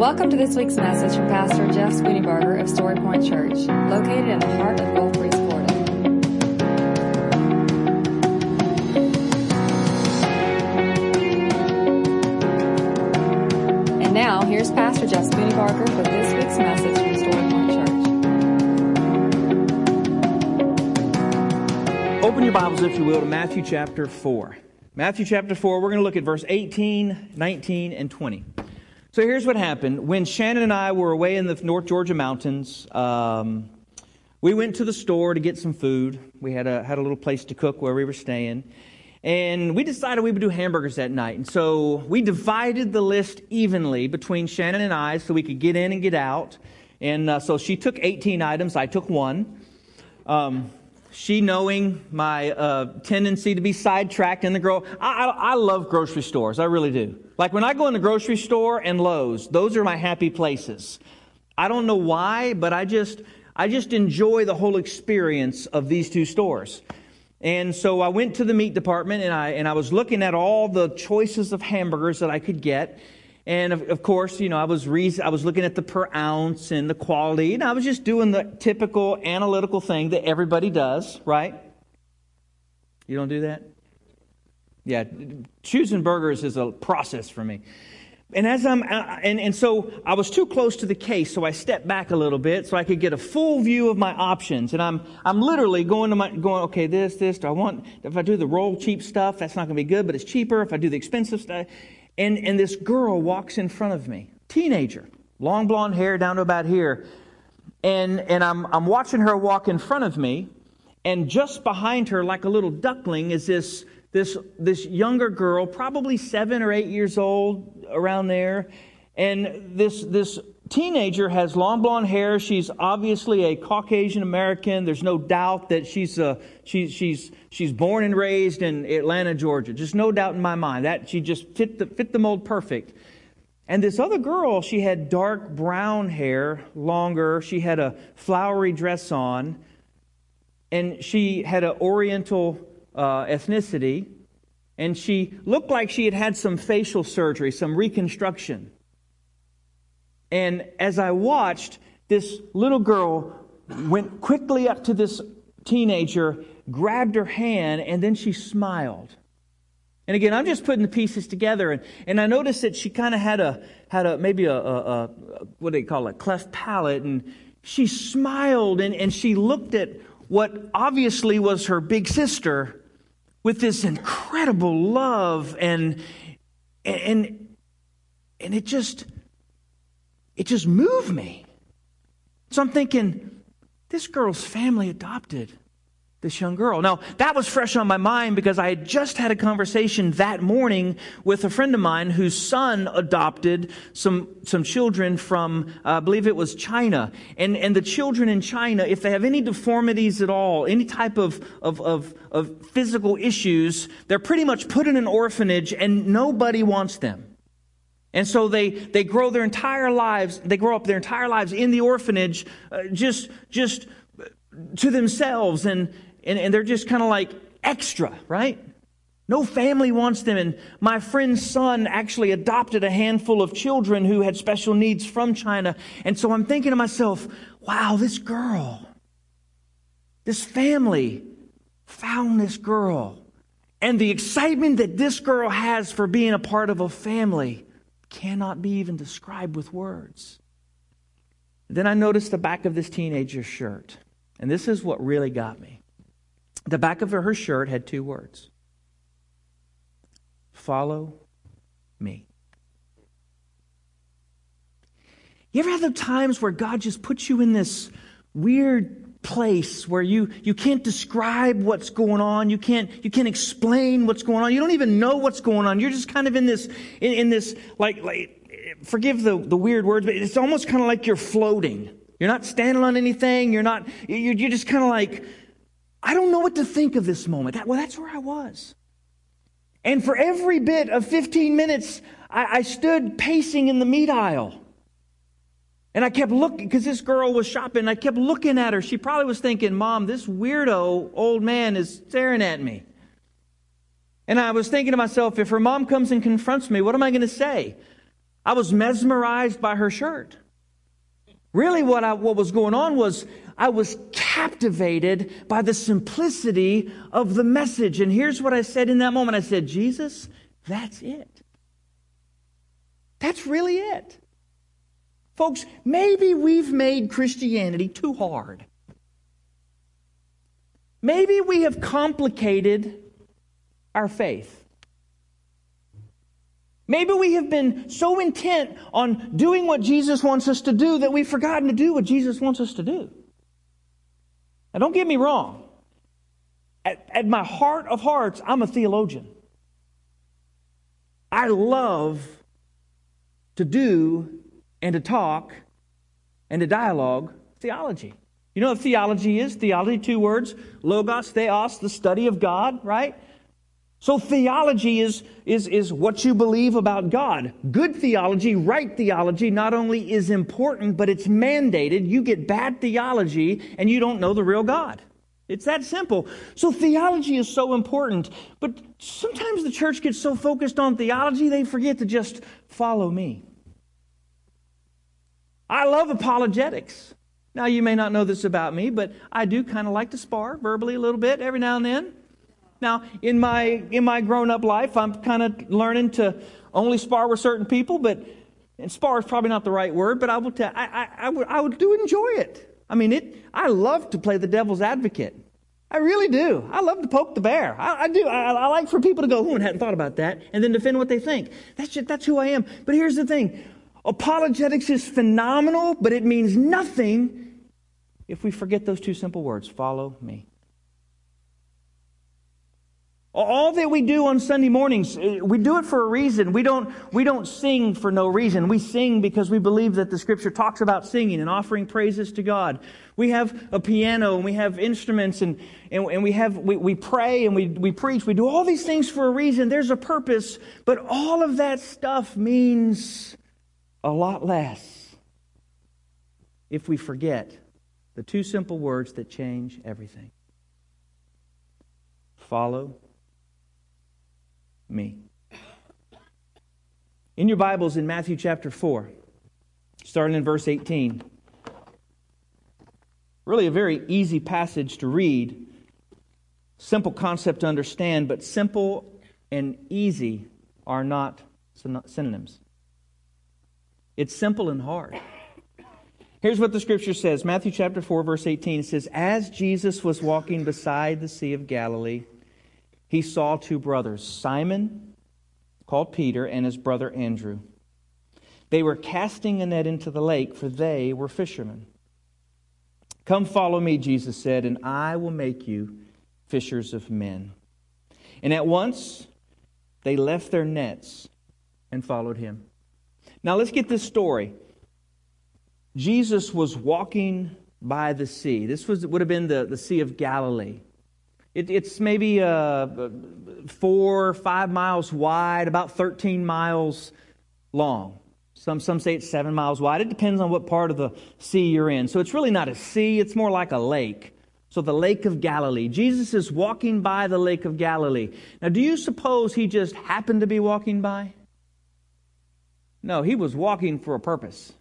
Welcome to this week's message from Pastor Jeff Spooneybarger of Story Point Church, located in the heart of Gulf Breeze, Florida. And now, here's Pastor Jeff Spooneybarger for this week's message from Story Point Church. Open your Bibles, if you will, to Matthew chapter 4. Matthew chapter 4, we're going to look at verse 18, 19, and 20. So here's what happened. When Shannon and I were away in the North Georgia mountains, um, we went to the store to get some food. We had a, had a little place to cook where we were staying. And we decided we would do hamburgers that night. And so we divided the list evenly between Shannon and I so we could get in and get out. And uh, so she took 18 items, I took one. Um, she knowing my uh, tendency to be sidetracked in the grow I, I, I, love grocery stores i really do. Like when i go in the grocery store and Lowe's those are my happy places. I don't know why but i just i just enjoy the whole experience of these two stores. And so i went to the meat department and i and i was looking at all the choices of hamburgers that i could get and of, of, course, you know, I was re- I was looking at the per ounce and the quality, and I was just doing the typical analytical thing that everybody does, right? You don't do that? Yeah, choosing burgers is a process for me. And as I'm, uh, and, and so I was too close to the case, so I stepped back a little bit so I could get a full view of my options. And I'm, I'm literally going to my, going, okay, this, this, do I want, if I do the roll cheap stuff, that's not going to be good, but it's cheaper. If I do the expensive stuff, and, and this girl walks in front of me, teenager, long blonde hair down to about here. And, and I'm, I'm watching her walk in front of me, and just behind her, like a little duckling, is this, this, this younger girl, probably seven or eight years old, around there. And this, this teenager has long blonde hair. She's obviously a Caucasian American. There's no doubt that she's a, she, she's she's born and raised in Atlanta, Georgia. Just no doubt in my mind that she just fit the fit the mold perfect. And this other girl, she had dark brown hair, longer. She had a flowery dress on, and she had an Oriental uh, ethnicity. And she looked like she had had some facial surgery, some reconstruction. And as I watched, this little girl went quickly up to this teenager, grabbed her hand, and then she smiled. And again, I'm just putting the pieces together, and, and I noticed that she kind of had a had a maybe a, a, a, what do they call it, cleft palate, and she smiled and, and she looked at what obviously was her big sister with this incredible love and and and it just it just moved me. So I'm thinking, this girl's family adopted this young girl. Now, that was fresh on my mind because I had just had a conversation that morning with a friend of mine whose son adopted some, some children from, uh, I believe it was China. And, and the children in China, if they have any deformities at all, any type of, of, of, of physical issues, they're pretty much put in an orphanage and nobody wants them. And so they, they grow their entire lives, they grow up their entire lives in the orphanage, uh, just, just to themselves, and, and, and they're just kind of like extra, right? No family wants them. And my friend's son actually adopted a handful of children who had special needs from China. And so I'm thinking to myself, wow, this girl, this family found this girl. And the excitement that this girl has for being a part of a family cannot be even described with words. Then I noticed the back of this teenager's shirt. And this is what really got me. The back of her shirt had two words Follow me. You ever have the times where God just puts you in this weird place where you, you can't describe what's going on. You can't, you can't explain what's going on. You don't even know what's going on. You're just kind of in this, in, in this, like, like, forgive the, the weird words, but it's almost kind of like you're floating. You're not standing on anything. You're not, you're, you're just kind of like, I don't know what to think of this moment. That, well, that's where I was. And for every bit of 15 minutes, I, I stood pacing in the meat aisle. And I kept looking, because this girl was shopping, I kept looking at her. She probably was thinking, Mom, this weirdo old man is staring at me. And I was thinking to myself, if her mom comes and confronts me, what am I going to say? I was mesmerized by her shirt. Really, what, I, what was going on was I was captivated by the simplicity of the message. And here's what I said in that moment I said, Jesus, that's it. That's really it. Folks, maybe we've made Christianity too hard. Maybe we have complicated our faith. Maybe we have been so intent on doing what Jesus wants us to do that we've forgotten to do what Jesus wants us to do. Now, don't get me wrong. At, at my heart of hearts, I'm a theologian. I love to do and to talk and to dialogue theology. You know what theology is? Theology, two words logos, theos, the study of God, right? So theology is, is, is what you believe about God. Good theology, right theology, not only is important, but it's mandated. You get bad theology and you don't know the real God. It's that simple. So theology is so important. But sometimes the church gets so focused on theology, they forget to just follow me. I love apologetics. Now, you may not know this about me, but I do kind of like to spar verbally a little bit every now and then. Now, in my in my grown up life, I'm kind of learning to only spar with certain people, but and spar is probably not the right word, but I will tell I, I, I would I would do enjoy it. I mean, it. I love to play the devil's advocate. I really do. I love to poke the bear. I, I do. I, I, like for people to go, "Who hadn't thought about that," and then defend what they think. That's just, that's who I am. But here's the thing: apologetics is phenomenal, but it means nothing if we forget those two simple words: "Follow me." All that we do on Sunday mornings, eh, we do it for a reason. We don't, we don't sing for no reason. We sing because we believe that the scripture talks about singing and offering praises to God. We have a piano and we have instruments and, and, and we, have, we, we pray and we, we preach. We do all these things for a reason. There's a purpose. But all of that stuff means a lot less if we forget the two simple words that change everything follow me. In your Bibles, in Matthew chapter 4, starting in verse 18, really a very easy passage to read, simple concept to understand, but simple and easy are not synonyms. It's simple and hard. Here's what the scripture says Matthew chapter 4, verse 18. It says, As Jesus was walking beside the Sea of Galilee, he saw two brothers, Simon, called Peter, and his brother Andrew. They were casting a net into the lake, for they were fishermen. Come follow me, Jesus said, and I will make you fishers of men. And at once they left their nets and followed him. Now let's get this story. Jesus was walking by the sea. This was, would have been the, the Sea of Galilee. It, it's maybe uh, four or five miles wide, about 13 miles long. Some, some say it's seven miles wide. It depends on what part of the sea you're in. So it's really not a sea, it's more like a lake. So the Lake of Galilee. Jesus is walking by the Lake of Galilee. Now, do you suppose he just happened to be walking by? No, he was walking for a purpose.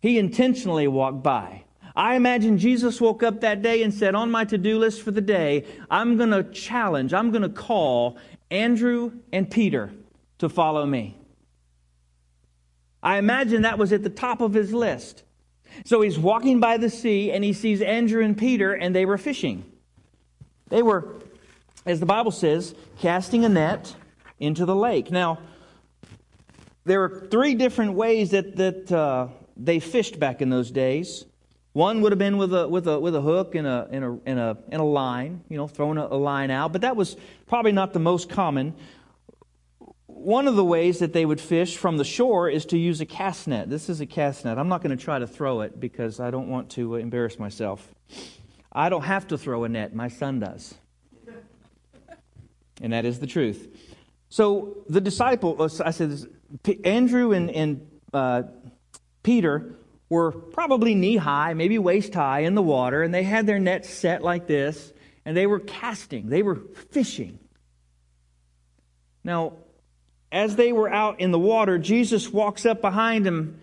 He intentionally walked by. I imagine Jesus woke up that day and said, On my to do list for the day, I'm going to challenge, I'm going to call Andrew and Peter to follow me. I imagine that was at the top of his list. So he's walking by the sea and he sees Andrew and Peter, and they were fishing. They were, as the Bible says, casting a net into the lake. Now, there were three different ways that, that uh, they fished back in those days. One would have been with a, with a, with a hook and a, and, a, and, a, and a line, you know, throwing a, a line out, but that was probably not the most common. One of the ways that they would fish from the shore is to use a cast net. This is a cast net. I'm not going to try to throw it because I don't want to embarrass myself. I don't have to throw a net, my son does. And that is the truth. So the disciple, uh, I said, Andrew and, and uh, Peter were probably knee high, maybe waist high in the water, and they had their nets set like this, and they were casting, they were fishing. Now, as they were out in the water, Jesus walks up behind them,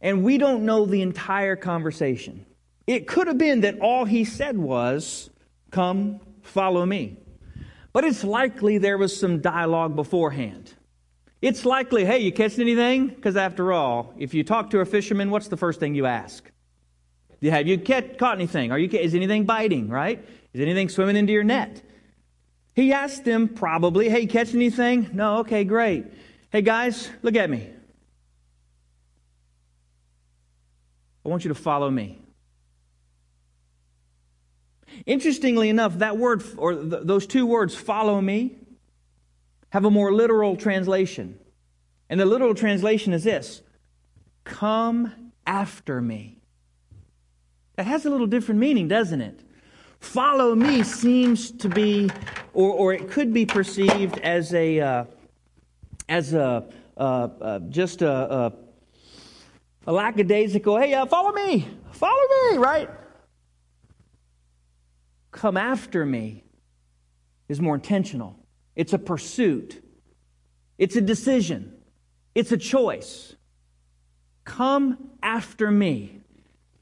and we don't know the entire conversation. It could have been that all he said was, Come, follow me. But it's likely there was some dialogue beforehand. It's likely, hey, you catch anything? Because after all, if you talk to a fisherman, what's the first thing you ask? Have you caught anything? Are you, is anything biting, right? Is anything swimming into your net? He asked them probably, hey, catch anything? No, okay, great. Hey, guys, look at me. I want you to follow me. Interestingly enough, that word, or th- those two words, follow me, have a more literal translation. And the literal translation is this come after me. That has a little different meaning, doesn't it? Follow me seems to be, or, or it could be perceived as a, uh, as a, uh, uh, just a, a, a lackadaisical, hey, uh, follow me, follow me, right? Come after me is more intentional. It's a pursuit. It's a decision. It's a choice. Come after me.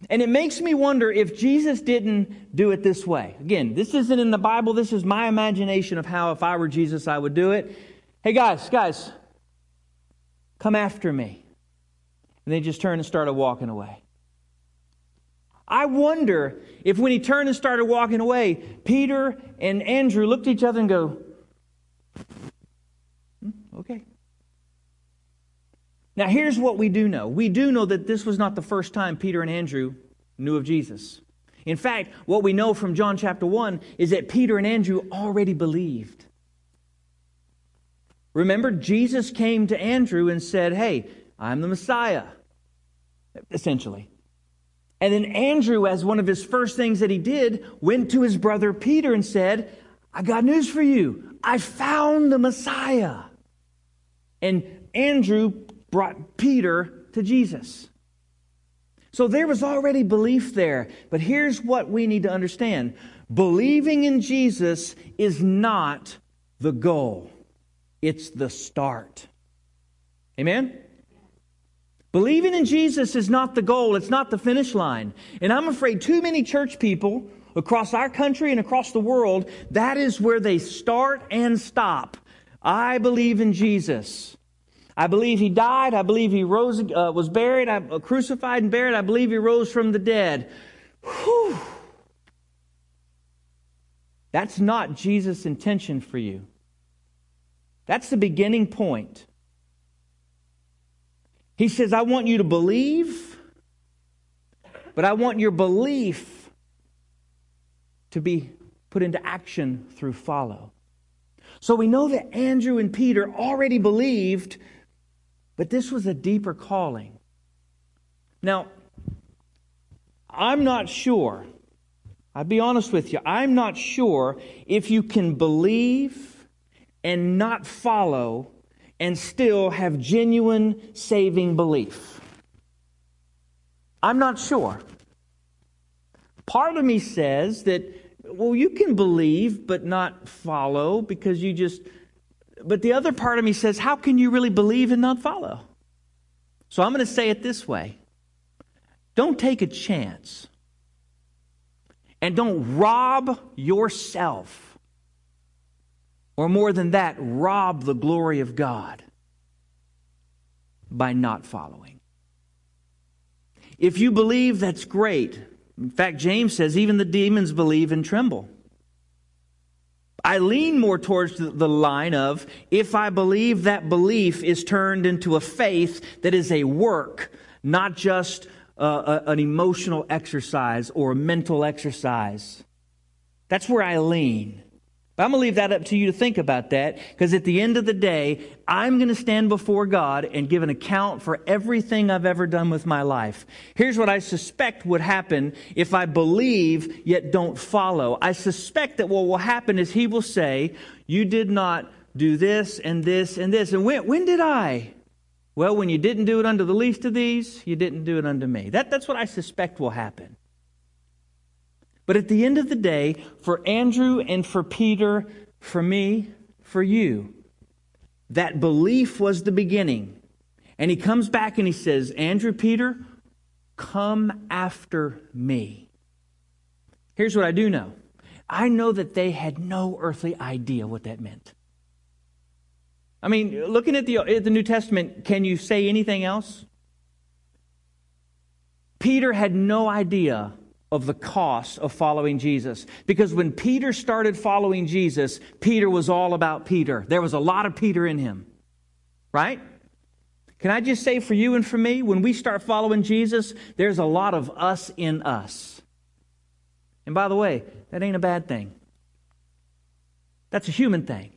And it makes me wonder if Jesus didn't do it this way. Again, this isn't in the Bible. This is my imagination of how, if I were Jesus, I would do it. Hey, guys, guys, come after me. And they just turned and started walking away. I wonder if when he turned and started walking away, Peter and Andrew looked at each other and go, hmm, okay. Now, here's what we do know we do know that this was not the first time Peter and Andrew knew of Jesus. In fact, what we know from John chapter 1 is that Peter and Andrew already believed. Remember, Jesus came to Andrew and said, Hey, I'm the Messiah, essentially. And then Andrew, as one of his first things that he did, went to his brother Peter and said, I got news for you. I found the Messiah. And Andrew brought Peter to Jesus. So there was already belief there. But here's what we need to understand believing in Jesus is not the goal, it's the start. Amen? Believing in Jesus is not the goal, it's not the finish line. And I'm afraid too many church people across our country and across the world, that is where they start and stop. I believe in Jesus. I believe he died. I believe he rose, uh, was buried, I, uh, crucified and buried. I believe he rose from the dead. Whew. That's not Jesus' intention for you. That's the beginning point. He says, I want you to believe, but I want your belief to be put into action through follow. So we know that Andrew and Peter already believed but this was a deeper calling. Now, I'm not sure, I'll be honest with you, I'm not sure if you can believe and not follow and still have genuine saving belief. I'm not sure. Part of me says that, well, you can believe but not follow because you just but the other part of me says, how can you really believe and not follow? So I'm going to say it this way don't take a chance. And don't rob yourself, or more than that, rob the glory of God by not following. If you believe, that's great. In fact, James says even the demons believe and tremble. I lean more towards the line of if I believe that belief is turned into a faith that is a work, not just uh, a, an emotional exercise or a mental exercise. That's where I lean. But I'm going to leave that up to you to think about that because at the end of the day, I'm going to stand before God and give an account for everything I've ever done with my life. Here's what I suspect would happen if I believe yet don't follow. I suspect that what will happen is He will say, You did not do this and this and this. And when, when did I? Well, when you didn't do it under the least of these, you didn't do it unto me. That, that's what I suspect will happen. But at the end of the day, for Andrew and for Peter, for me, for you, that belief was the beginning. And he comes back and he says, Andrew, Peter, come after me. Here's what I do know I know that they had no earthly idea what that meant. I mean, looking at the, at the New Testament, can you say anything else? Peter had no idea of the cost of following Jesus. Because when Peter started following Jesus, Peter was all about Peter. There was a lot of Peter in him, right? Can I just say for you and for me, when we start following Jesus, there's a lot of us in us. And by the way, that ain't a bad thing. That's a human thing.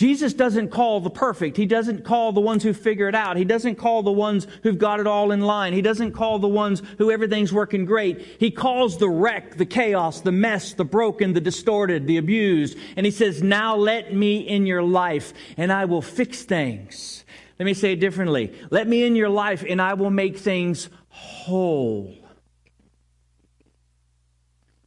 Jesus doesn't call the perfect. He doesn't call the ones who figure it out. He doesn't call the ones who've got it all in line. He doesn't call the ones who everything's working great. He calls the wreck, the chaos, the mess, the broken, the distorted, the abused. And he says, now let me in your life and I will fix things. Let me say it differently. Let me in your life and I will make things whole.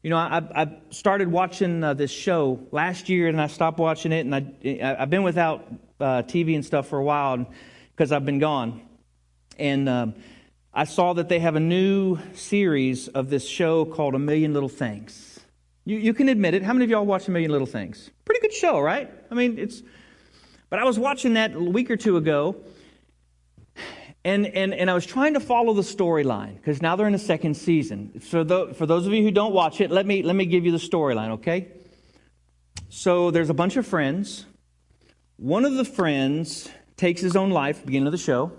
You know, I, I started watching uh, this show last year, and I stopped watching it, and I, I've been without uh, TV and stuff for a while because I've been gone. And um, I saw that they have a new series of this show called A Million Little Things. You, you can admit it. How many of y'all watch A Million Little Things? Pretty good show, right? I mean, it's. But I was watching that a week or two ago, and, and, and I was trying to follow the storyline because now they're in the second season. So the, for those of you who don't watch it, let me, let me give you the storyline, okay? So there's a bunch of friends. One of the friends takes his own life, beginning of the show.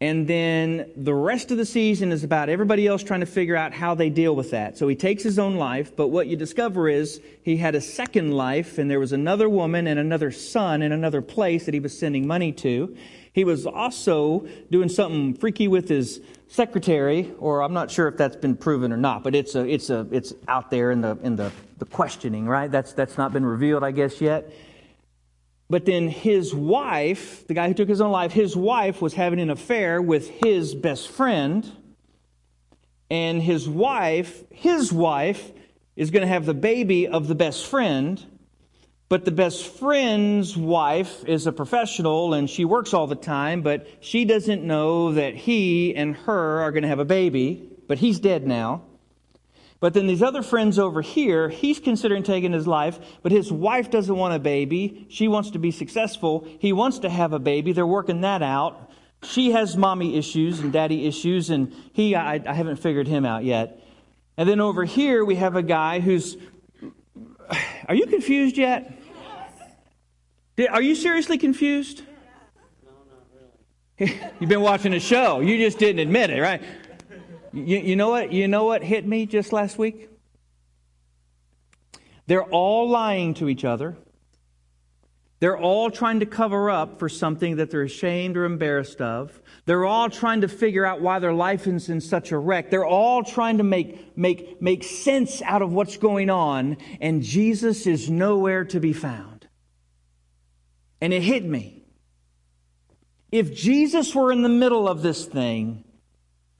And then the rest of the season is about everybody else trying to figure out how they deal with that. So he takes his own life, but what you discover is he had a second life, and there was another woman and another son in another place that he was sending money to. He was also doing something freaky with his secretary, or I'm not sure if that's been proven or not, but it's a, it's a, it's out there in the in the, the questioning, right? That's that's not been revealed, I guess, yet. But then his wife, the guy who took his own life, his wife was having an affair with his best friend. And his wife, his wife, is going to have the baby of the best friend. But the best friend's wife is a professional and she works all the time, but she doesn't know that he and her are going to have a baby, but he's dead now. But then these other friends over here, he's considering taking his life, but his wife doesn't want a baby. She wants to be successful. He wants to have a baby. They're working that out. She has mommy issues and daddy issues, and he, I, I haven't figured him out yet. And then over here, we have a guy who's are you confused yet? Yes. Are you seriously confused? No, not really. You've been watching a show. You just didn't admit it, right? You, you know what? You know what hit me just last week? They're all lying to each other. They're all trying to cover up for something that they're ashamed or embarrassed of. They're all trying to figure out why their life is in such a wreck. They're all trying to make, make, make sense out of what's going on, and Jesus is nowhere to be found. And it hit me. If Jesus were in the middle of this thing,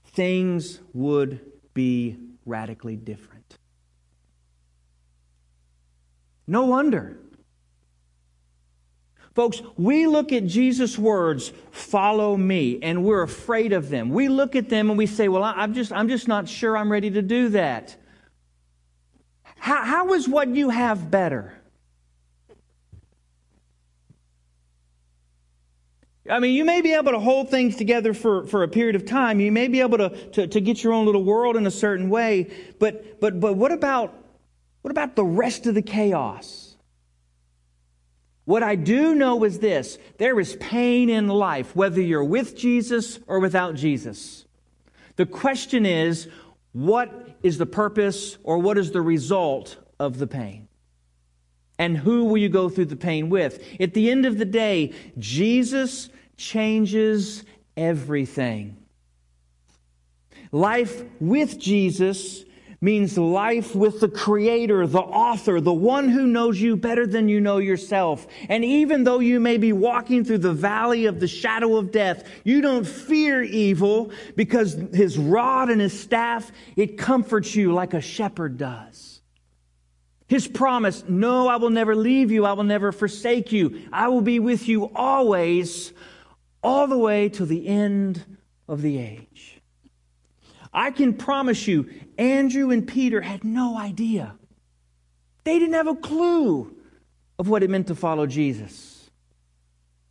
things would be radically different. No wonder. Folks, we look at Jesus' words, follow me, and we're afraid of them. We look at them and we say, well, I'm just, I'm just not sure I'm ready to do that. How, how is what you have better? I mean, you may be able to hold things together for, for a period of time. You may be able to, to, to get your own little world in a certain way. But, but, but what, about, what about the rest of the chaos? What I do know is this there is pain in life, whether you're with Jesus or without Jesus. The question is, what is the purpose or what is the result of the pain? And who will you go through the pain with? At the end of the day, Jesus changes everything. Life with Jesus means life with the Creator, the author, the one who knows you better than you know yourself. And even though you may be walking through the valley of the shadow of death, you don't fear evil because His rod and His staff, it comforts you like a shepherd does. His promise, no, I will never leave you, I will never forsake you, I will be with you always, all the way to the end of the age. I can promise you, Andrew and Peter had no idea. They didn't have a clue of what it meant to follow Jesus.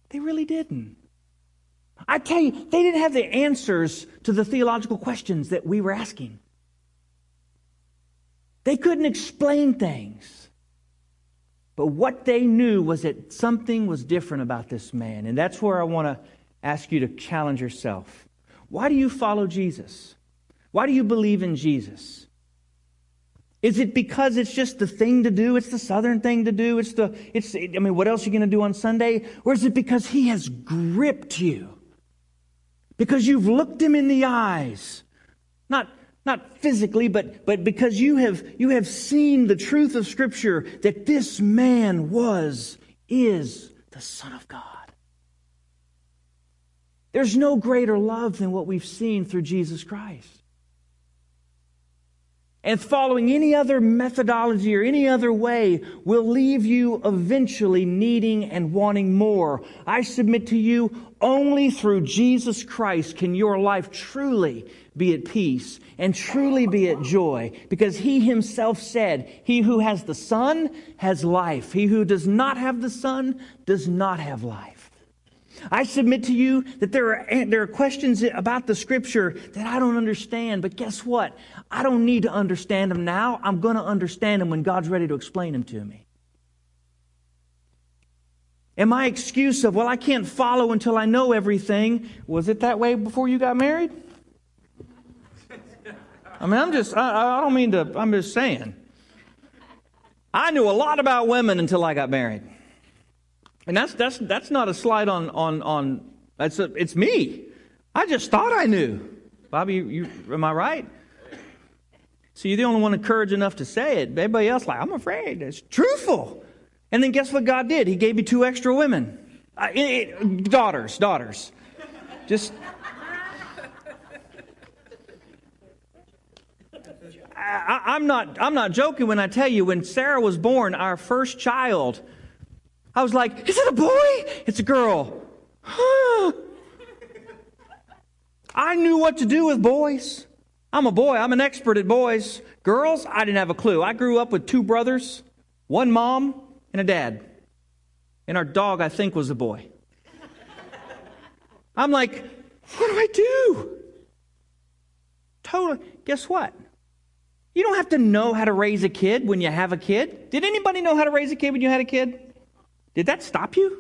They really didn't. I tell you, they didn't have the answers to the theological questions that we were asking. They couldn't explain things. But what they knew was that something was different about this man. And that's where I want to ask you to challenge yourself. Why do you follow Jesus? Why do you believe in Jesus? Is it because it's just the thing to do? It's the southern thing to do? It's the, it's, I mean, what else are you going to do on Sunday? Or is it because he has gripped you? Because you've looked him in the eyes. Not, not physically, but, but because you have, you have seen the truth of Scripture that this man was, is the Son of God. There's no greater love than what we've seen through Jesus Christ. And following any other methodology or any other way will leave you eventually needing and wanting more. I submit to you, only through Jesus Christ can your life truly be at peace and truly be at joy because he himself said, He who has the Son has life. He who does not have the Son does not have life. I submit to you that there are, there are questions about the scripture that I don't understand, but guess what? I don't need to understand them now. I'm going to understand them when God's ready to explain them to me. And my excuse of, well, I can't follow until I know everything, was it that way before you got married? I mean, I'm just, I, I don't mean to, I'm just saying. I knew a lot about women until I got married. And that's, that's, that's not a slide on, on, on that's a, it's me. I just thought I knew. Bobby, you, am I right? So you're the only one encouraged enough to say it. Everybody else, like, I'm afraid. It's truthful. And then guess what God did? He gave me two extra women. It, it, eh, eh, daughters, daughters. Just. I, am not, I'm not joking when I tell you, when Sarah was born, our first child, I was like, is it a boy? It's a girl. I knew what to do with boys. I'm a boy. I'm an expert at boys. Girls, I didn't have a clue. I grew up with two brothers, one mom, and a dad. And our dog, I think, was a boy. I'm like, what do I do? Totally. Guess what? You don't have to know how to raise a kid when you have a kid. Did anybody know how to raise a kid when you had a kid? Did that stop you?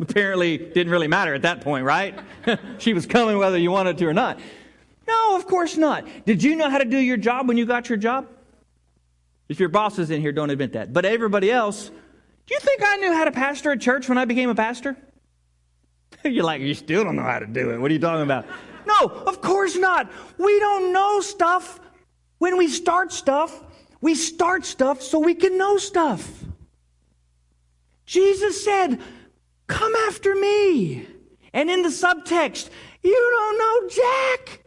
Apparently, didn't really matter at that point, right? she was coming whether you wanted to or not. No, of course not. Did you know how to do your job when you got your job? If your boss is in here, don't admit that. But everybody else, do you think I knew how to pastor a church when I became a pastor? You're like, you still don't know how to do it. What are you talking about? No, of course not. We don't know stuff when we start stuff. We start stuff so we can know stuff. Jesus said, Come after me. And in the subtext, you don't know Jack.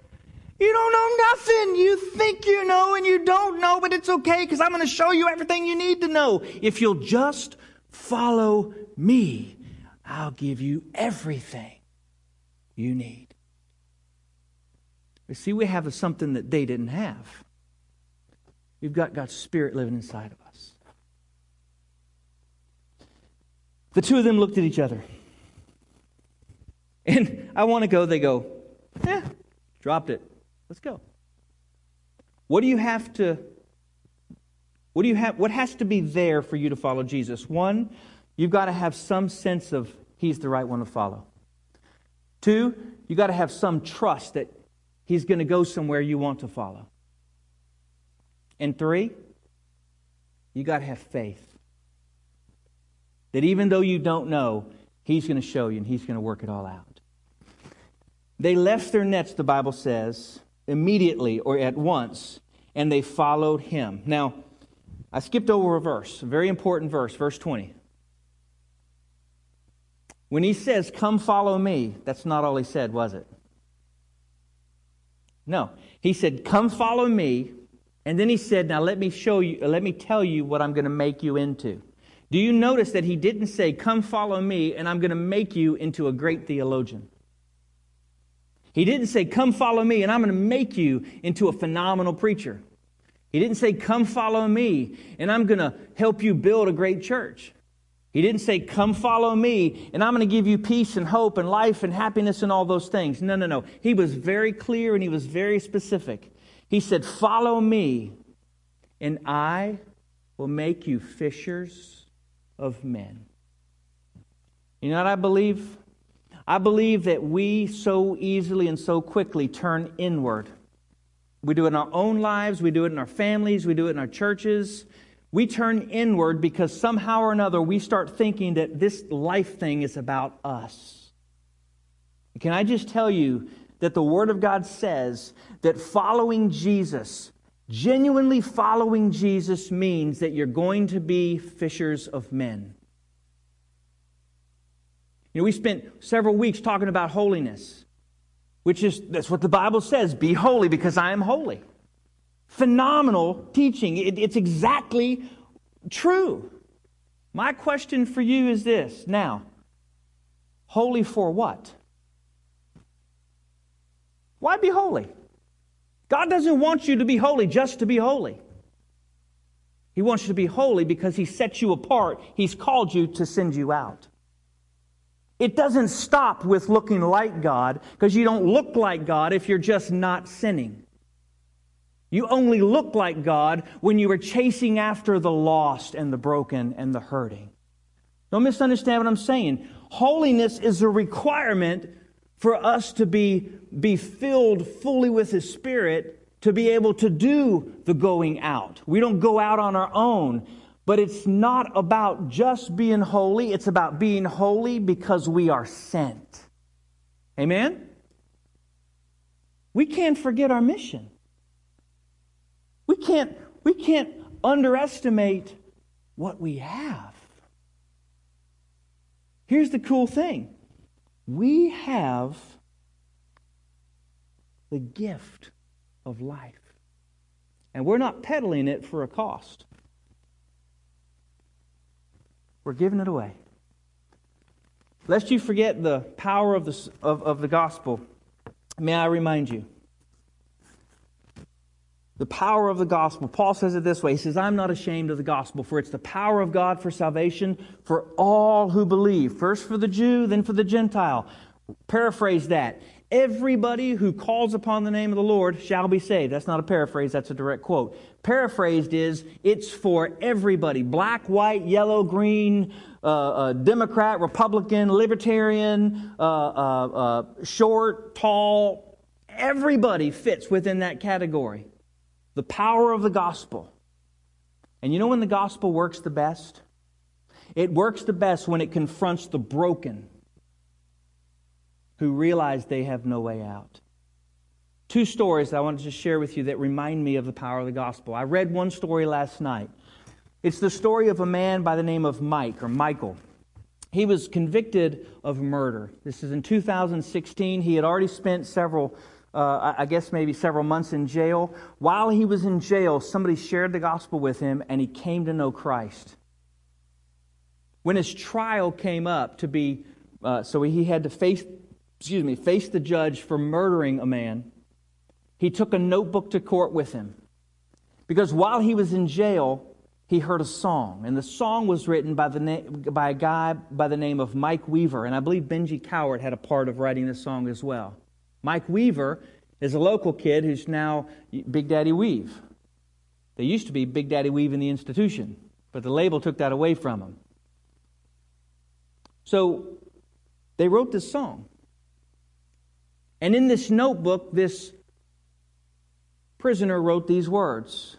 You don't know nothing. You think you know and you don't know, but it's okay because I'm going to show you everything you need to know. If you'll just follow me, I'll give you everything you need. You see, we have something that they didn't have. We've got God's Spirit living inside of us. The two of them looked at each other. And I want to go. They go, eh, dropped it. Let's go. What do you have to what do you have what has to be there for you to follow Jesus? One, you've got to have some sense of he's the right one to follow. Two, you got to have some trust that he's going to go somewhere you want to follow. And three, you got to have faith. That even though you don't know, He's going to show you and He's going to work it all out. They left their nets, the Bible says, immediately or at once, and they followed Him. Now, I skipped over a verse, a very important verse, verse 20. When He says, Come follow me, that's not all He said, was it? No. He said, Come follow me, And then he said, Now let me show you, let me tell you what I'm going to make you into. Do you notice that he didn't say, Come follow me, and I'm going to make you into a great theologian? He didn't say, Come follow me, and I'm going to make you into a phenomenal preacher. He didn't say, Come follow me, and I'm going to help you build a great church. He didn't say, Come follow me, and I'm going to give you peace and hope and life and happiness and all those things. No, no, no. He was very clear and he was very specific. He said, Follow me, and I will make you fishers of men. You know what I believe? I believe that we so easily and so quickly turn inward. We do it in our own lives, we do it in our families, we do it in our churches. We turn inward because somehow or another we start thinking that this life thing is about us. Can I just tell you that the Word of God says that following Jesus, genuinely following Jesus, means that you're going to be fishers of men. You know, we spent several weeks talking about holiness, which is that's what the Bible says be holy because I am holy. Phenomenal teaching. It, it's exactly true. My question for you is this now, holy for what? Why be holy? God doesn't want you to be holy just to be holy. He wants you to be holy because He set you apart. He's called you to send you out. It doesn't stop with looking like God because you don't look like God if you're just not sinning. You only look like God when you are chasing after the lost and the broken and the hurting. Don't misunderstand what I'm saying. Holiness is a requirement for us to be, be filled fully with His Spirit to be able to do the going out. We don't go out on our own, but it's not about just being holy, it's about being holy because we are sent. Amen? We can't forget our mission. We can't, we can't underestimate what we have. Here's the cool thing we have the gift of life, and we're not peddling it for a cost. We're giving it away. Lest you forget the power of the, of, of the gospel, may I remind you the power of the gospel. Paul says it this way He says, I'm not ashamed of the gospel, for it's the power of God for salvation for all who believe. First for the Jew, then for the Gentile. Paraphrase that. Everybody who calls upon the name of the Lord shall be saved. That's not a paraphrase, that's a direct quote. Paraphrased is, it's for everybody black, white, yellow, green, uh, uh, Democrat, Republican, Libertarian, uh, uh, uh short, tall. Everybody fits within that category. The power of the gospel. And you know when the gospel works the best? It works the best when it confronts the broken who realize they have no way out. Two stories I wanted to share with you that remind me of the power of the gospel. I read one story last night. It's the story of a man by the name of Mike or Michael. He was convicted of murder. This is in 2016. He had already spent several uh, I guess maybe several months in jail. While he was in jail, somebody shared the gospel with him and he came to know Christ. When his trial came up to be, uh, so he had to face, excuse me, face the judge for murdering a man, he took a notebook to court with him. Because while he was in jail, he heard a song, and the song was written by, the na- by a guy by the name of Mike Weaver, and I believe Benji Cowart had a part of writing this song as well. Mike Weaver is a local kid who's now Big Daddy Weave. They used to be Big Daddy Weave in the institution, but the label took that away from him. So they wrote this song. And in this notebook, this prisoner wrote these words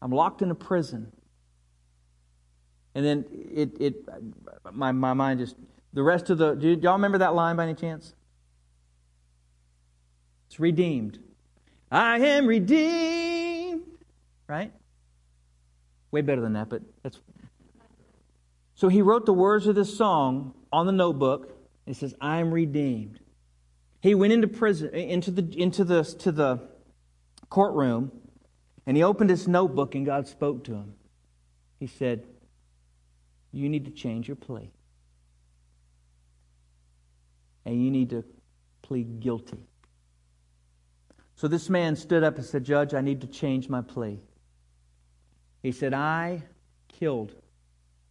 I'm locked in a prison. And then it, it my, my mind just, the rest of the, do y'all remember that line by any chance? It's redeemed. I am redeemed. Right? Way better than that, but that's. So he wrote the words of this song on the notebook. It says, I am redeemed. He went into prison, into the, into the, to the courtroom, and he opened his notebook, and God spoke to him. He said, You need to change your plea. And you need to plead guilty. So this man stood up and said, Judge, I need to change my plea. He said, I killed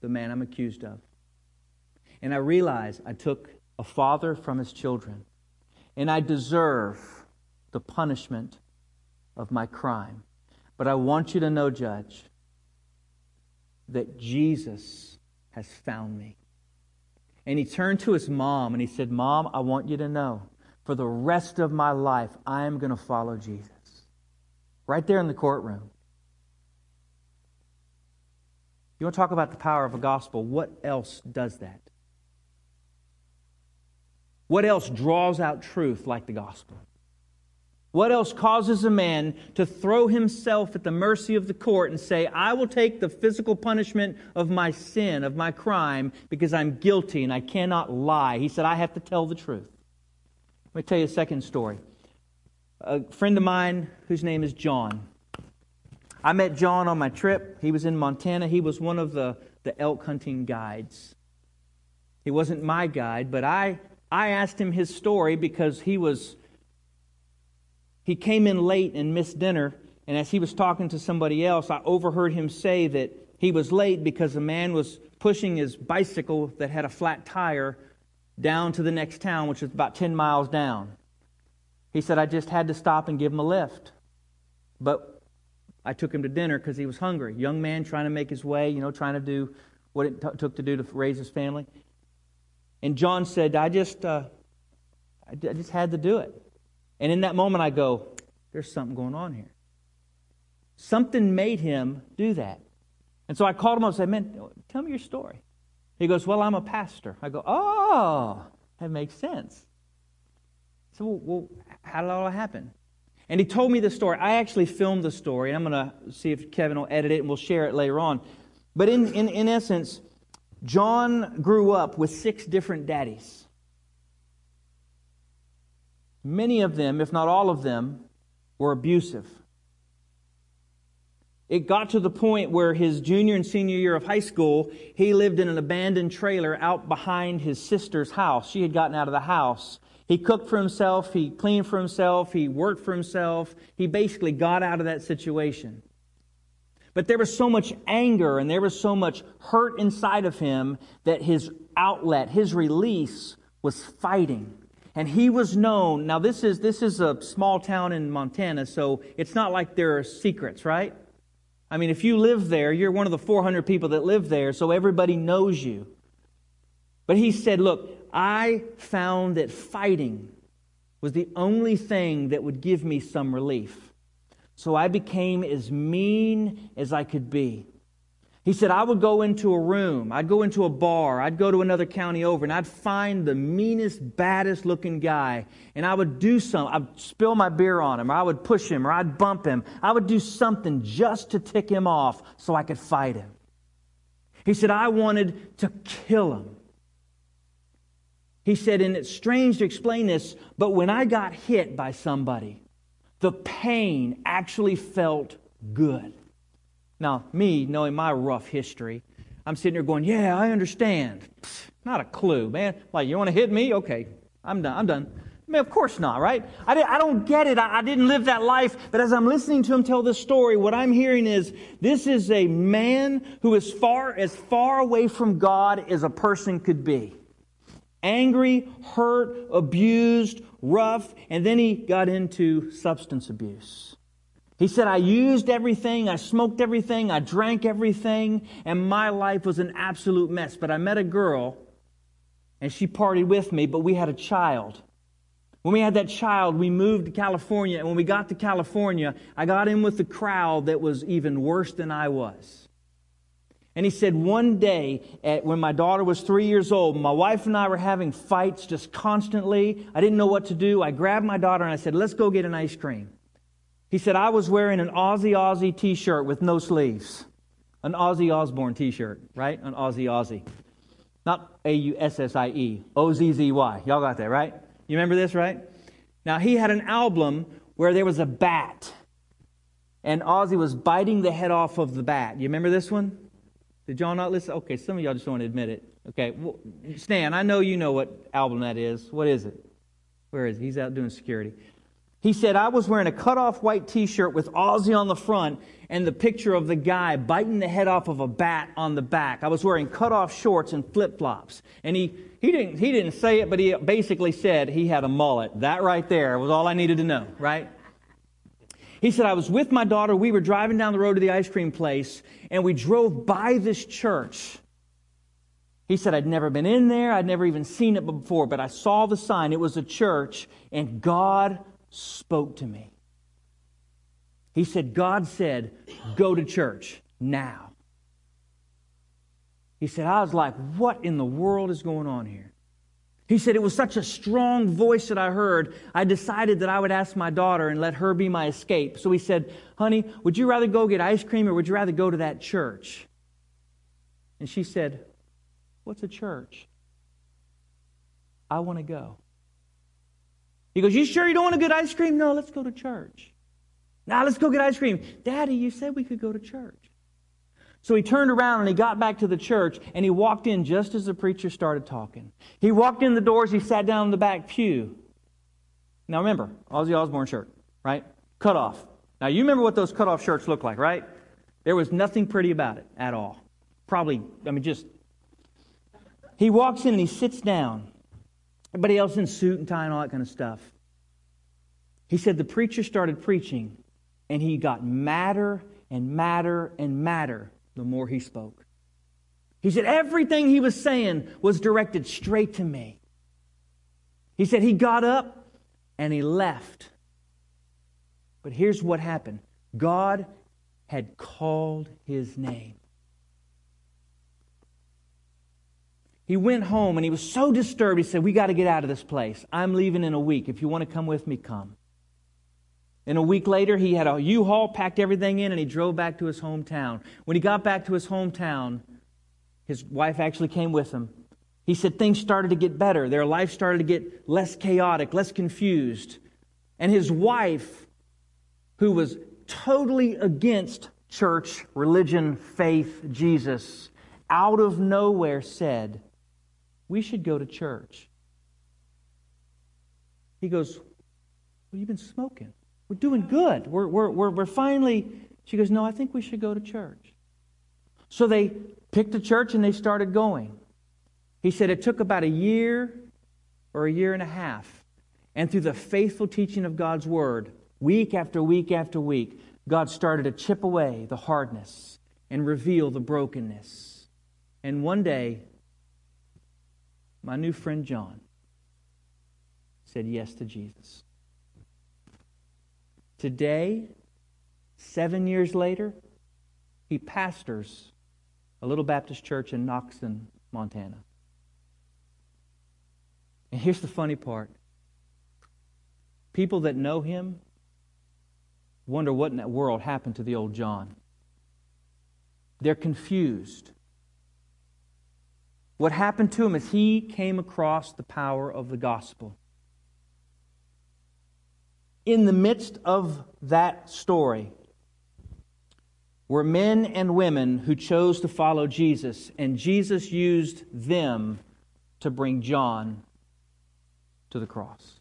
the man I'm accused of. And I realized I took a father from his children, and I deserve the punishment of my crime. But I want you to know, Judge, that Jesus has found me. And he turned to his mom and he said, Mom, I want you to know for the rest of my life, I am going to follow Jesus. Right there in the courtroom. You want to talk about the power of a gospel? What else does that? What else draws out truth like the gospel? What else causes a man to throw himself at the mercy of the court and say, I will take the physical punishment of my sin, of my crime, because I'm guilty and I cannot lie? He said, I have to tell the truth. Let me tell you a second story. A friend of mine whose name is John. I met John on my trip. He was in Montana. He was one of the, the elk hunting guides. He wasn't my guide, but I, I asked him his story because he was he came in late and missed dinner, and as he was talking to somebody else, I overheard him say that he was late because a man was pushing his bicycle that had a flat tire down to the next town, which was about 10 miles down. He said, I just had to stop and give him a lift. But I took him to dinner because he was hungry. Young man trying to make his way, you know, trying to do what it t- took to do to raise his family. And John said, I just, uh, I just had to do it. And in that moment, I go, there's something going on here. Something made him do that. And so I called him up and said, Man, tell me your story. He goes, Well, I'm a pastor. I go, Oh, that makes sense. So, well, how did all that happen? And he told me the story. I actually filmed the story, and I'm going to see if Kevin will edit it and we'll share it later on. But in, in, in essence, John grew up with six different daddies. Many of them, if not all of them, were abusive. It got to the point where his junior and senior year of high school, he lived in an abandoned trailer out behind his sister's house. She had gotten out of the house. He cooked for himself, he cleaned for himself, he worked for himself. He basically got out of that situation. But there was so much anger and there was so much hurt inside of him that his outlet, his release, was fighting. And he was known. Now, this is, this is a small town in Montana, so it's not like there are secrets, right? I mean, if you live there, you're one of the 400 people that live there, so everybody knows you. But he said, Look, I found that fighting was the only thing that would give me some relief. So I became as mean as I could be. He said, I would go into a room, I'd go into a bar, I'd go to another county over, and I'd find the meanest, baddest looking guy, and I would do something. I'd spill my beer on him, or I would push him, or I'd bump him. I would do something just to tick him off so I could fight him. He said, I wanted to kill him. He said, and it's strange to explain this, but when I got hit by somebody, the pain actually felt good. Now, me, knowing my rough history, I'm sitting there going, Yeah, I understand. Pfft, not a clue, man. Like, you want to hit me? Okay, I'm done. I'm done. I mean, of course not, right? I, I don't get it. I, I didn't live that life. But as I'm listening to him tell this story, what I'm hearing is this is a man who is far, as far away from God as a person could be. Angry, hurt, abused, rough, and then he got into substance abuse. He said, I used everything, I smoked everything, I drank everything, and my life was an absolute mess. But I met a girl, and she partied with me, but we had a child. When we had that child, we moved to California, and when we got to California, I got in with the crowd that was even worse than I was. And he said, one day, at, when my daughter was three years old, my wife and I were having fights just constantly. I didn't know what to do. I grabbed my daughter and I said, Let's go get an ice cream. He said, I was wearing an Ozzy Ozzy t shirt with no sleeves. An Ozzy Osbourne t shirt, right? An Ozzy Ozzy. Not A U S S I E, O Z Z Y. Y'all got that, right? You remember this, right? Now, he had an album where there was a bat. and Ozzy was biting the head off of the bat. You remember this one? Did y'all not listen? Okay, some of y'all just don't admit it. Okay, well, Stan, I know you know what album that is. What is it? Where is he? He's out doing security. He said, I was wearing a cut off white t shirt with Ozzy on the front and the picture of the guy biting the head off of a bat on the back. I was wearing cut off shorts and flip flops. And he, he, didn't, he didn't say it, but he basically said he had a mullet. That right there was all I needed to know, right? He said, I was with my daughter. We were driving down the road to the ice cream place, and we drove by this church. He said, I'd never been in there. I'd never even seen it before, but I saw the sign. It was a church, and God spoke to me. He said, God said, go to church now. He said, I was like, what in the world is going on here? He said, It was such a strong voice that I heard, I decided that I would ask my daughter and let her be my escape. So he said, Honey, would you rather go get ice cream or would you rather go to that church? And she said, What's a church? I want to go. He goes, You sure you don't want to get ice cream? No, let's go to church. Now let's go get ice cream. Daddy, you said we could go to church. So he turned around and he got back to the church and he walked in just as the preacher started talking. He walked in the doors, he sat down in the back pew. Now remember, Ozzy Osbourne shirt, right? Cut off. Now you remember what those cut off shirts look like, right? There was nothing pretty about it at all. Probably, I mean, just. He walks in and he sits down. Everybody else in suit and tie and all that kind of stuff. He said the preacher started preaching and he got madder and madder and madder the more he spoke. He said everything he was saying was directed straight to me. He said he got up and he left. But here's what happened God had called his name. He went home and he was so disturbed. He said, We got to get out of this place. I'm leaving in a week. If you want to come with me, come. And a week later, he had a U Haul, packed everything in, and he drove back to his hometown. When he got back to his hometown, his wife actually came with him. He said things started to get better. Their life started to get less chaotic, less confused. And his wife, who was totally against church, religion, faith, Jesus, out of nowhere said, We should go to church. He goes, Well, you've been smoking. We're doing good. We're, we're, we're, we're finally. She goes, No, I think we should go to church. So they picked a church and they started going. He said it took about a year or a year and a half. And through the faithful teaching of God's word, week after week after week, God started to chip away the hardness and reveal the brokenness. And one day, my new friend John said yes to Jesus. Today, seven years later, he pastors a little Baptist church in Noxon, Montana. And here's the funny part people that know him wonder what in that world happened to the old John. They're confused. What happened to him is he came across the power of the gospel in the midst of that story were men and women who chose to follow Jesus, and Jesus used them to bring John to the cross.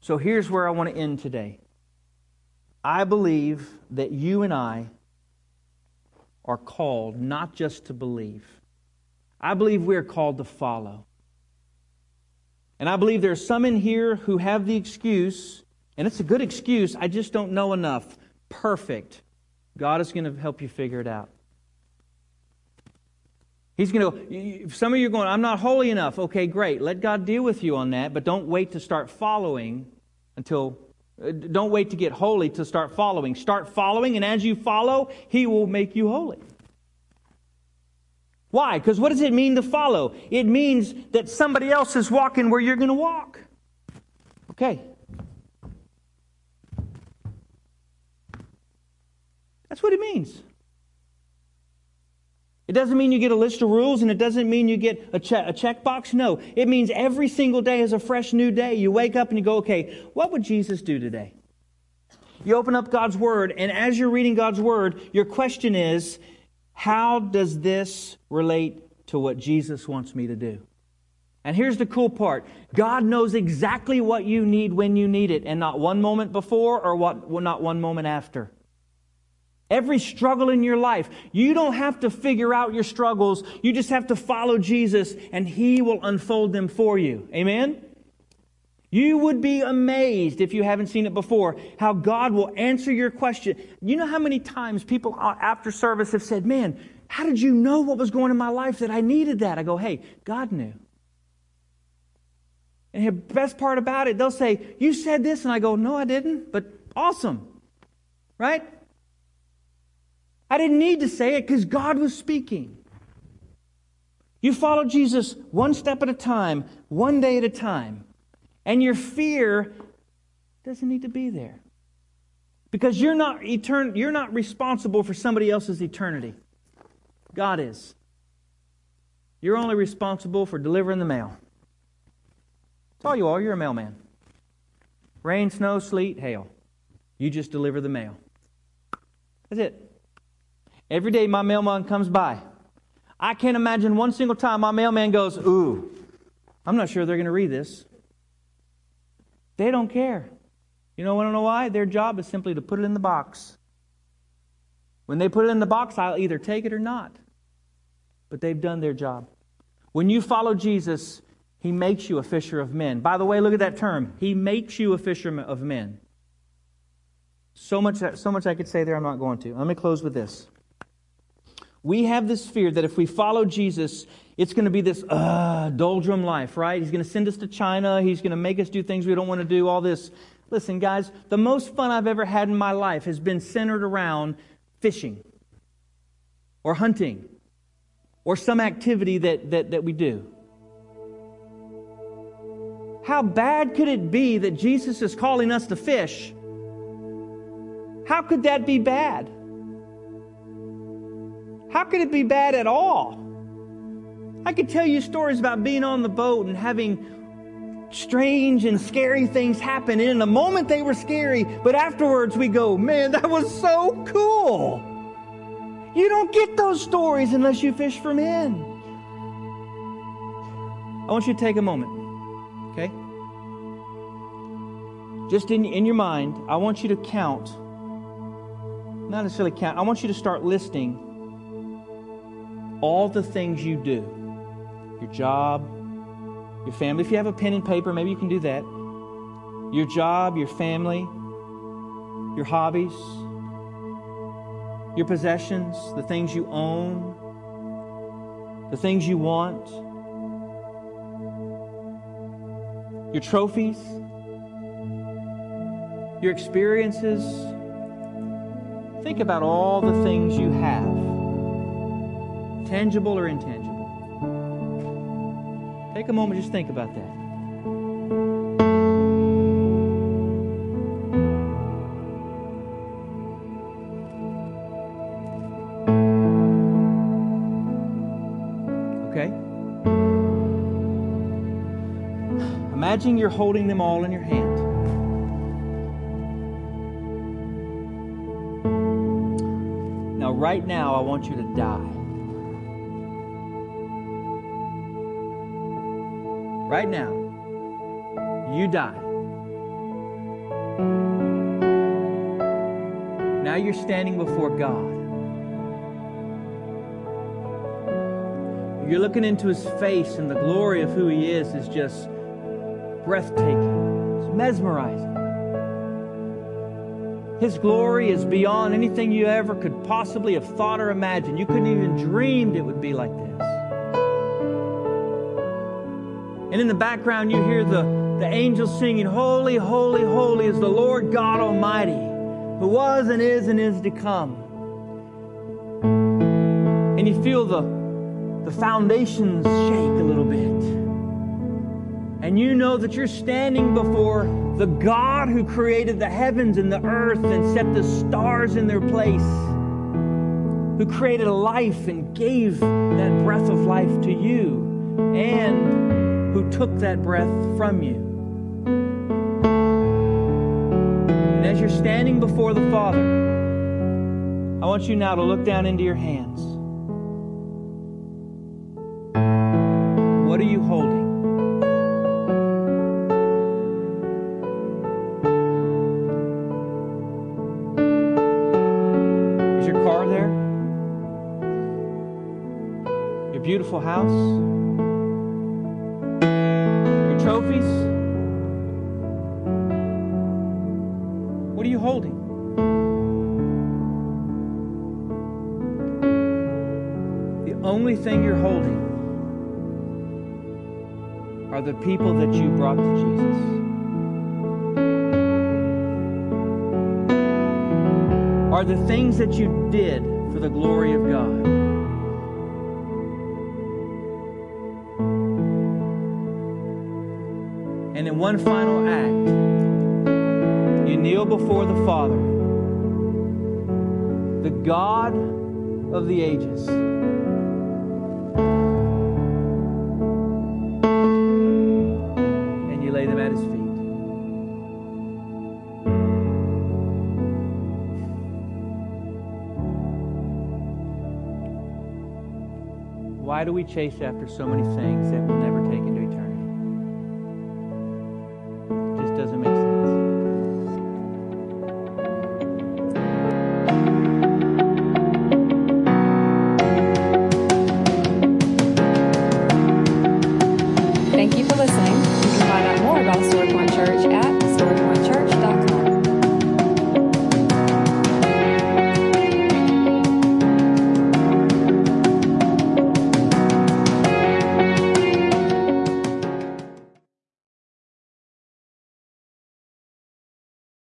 So here's where I want to end today. I believe that you and I are called not just to believe, I believe we are called to follow. And I believe there's some in here who have the excuse, and it's a good excuse, I just don't know enough. Perfect. God is going to help you figure it out. He's going to, some of you are going, I'm not holy enough. Okay, great. Let God deal with you on that, but don't wait to start following until, uh, don't wait to get holy to start following. Start following, and as you follow, He will make you holy. Why? Because what does it mean to follow? It means that somebody else is walking where you're going to walk. Okay. That's what it means. It doesn't mean you get a list of rules and it doesn't mean you get a, che- a checkbox. No, it means every single day is a fresh new day. You wake up and you go, okay, what would Jesus do today? You open up God's Word, and as you're reading God's Word, your question is, how does this relate to what Jesus wants me to do? And here's the cool part God knows exactly what you need when you need it, and not one moment before or what, not one moment after. Every struggle in your life, you don't have to figure out your struggles. You just have to follow Jesus, and He will unfold them for you. Amen? You would be amazed if you haven't seen it before how God will answer your question. You know how many times people uh, after service have said, Man, how did you know what was going in my life that I needed that? I go, Hey, God knew. And the best part about it, they'll say, You said this. And I go, No, I didn't, but awesome. Right? I didn't need to say it because God was speaking. You follow Jesus one step at a time, one day at a time. And your fear doesn't need to be there. Because you're not etern- you're not responsible for somebody else's eternity. God is. You're only responsible for delivering the mail. That's all you are. You're a mailman. Rain, snow, sleet, hail. You just deliver the mail. That's it. Every day my mailman comes by. I can't imagine one single time my mailman goes, Ooh, I'm not sure they're going to read this. They don't care. You know, I don't know why? Their job is simply to put it in the box. When they put it in the box, I'll either take it or not. But they've done their job. When you follow Jesus, he makes you a fisher of men. By the way, look at that term. He makes you a fisherman of men. So much, so much I could say there, I'm not going to. Let me close with this. We have this fear that if we follow Jesus, it's going to be this uh, doldrum life, right? He's going to send us to China. He's going to make us do things we don't want to do, all this. Listen, guys, the most fun I've ever had in my life has been centered around fishing or hunting or some activity that, that, that we do. How bad could it be that Jesus is calling us to fish? How could that be bad? How could it be bad at all? I could tell you stories about being on the boat and having strange and scary things happen. And in the moment they were scary, but afterwards we go, man, that was so cool. You don't get those stories unless you fish for men. I want you to take a moment, okay? Just in, in your mind, I want you to count, not necessarily count, I want you to start listing all the things you do your job, your family. If you have a pen and paper, maybe you can do that. Your job, your family, your hobbies, your possessions, the things you own, the things you want, your trophies, your experiences. Think about all the things you have, tangible or intangible. Take a moment, just think about that. Okay? Imagine you're holding them all in your hand. Now, right now, I want you to die. Right now, you die. Now you're standing before God. You're looking into his face, and the glory of who he is is just breathtaking. It's mesmerizing. His glory is beyond anything you ever could possibly have thought or imagined. You couldn't even dreamed it would be like this. And in the background, you hear the, the angels singing, Holy, holy, holy is the Lord God Almighty, who was and is and is to come. And you feel the, the foundations shake a little bit. And you know that you're standing before the God who created the heavens and the earth and set the stars in their place, who created life and gave that breath of life to you. And who took that breath from you. And as you're standing before the Father, I want you now to look down into your hands. Only thing you're holding are the people that you brought to Jesus. Are the things that you did for the glory of God. And in one final act, you kneel before the Father, the God of the ages. Why do we chase after so many things that will never take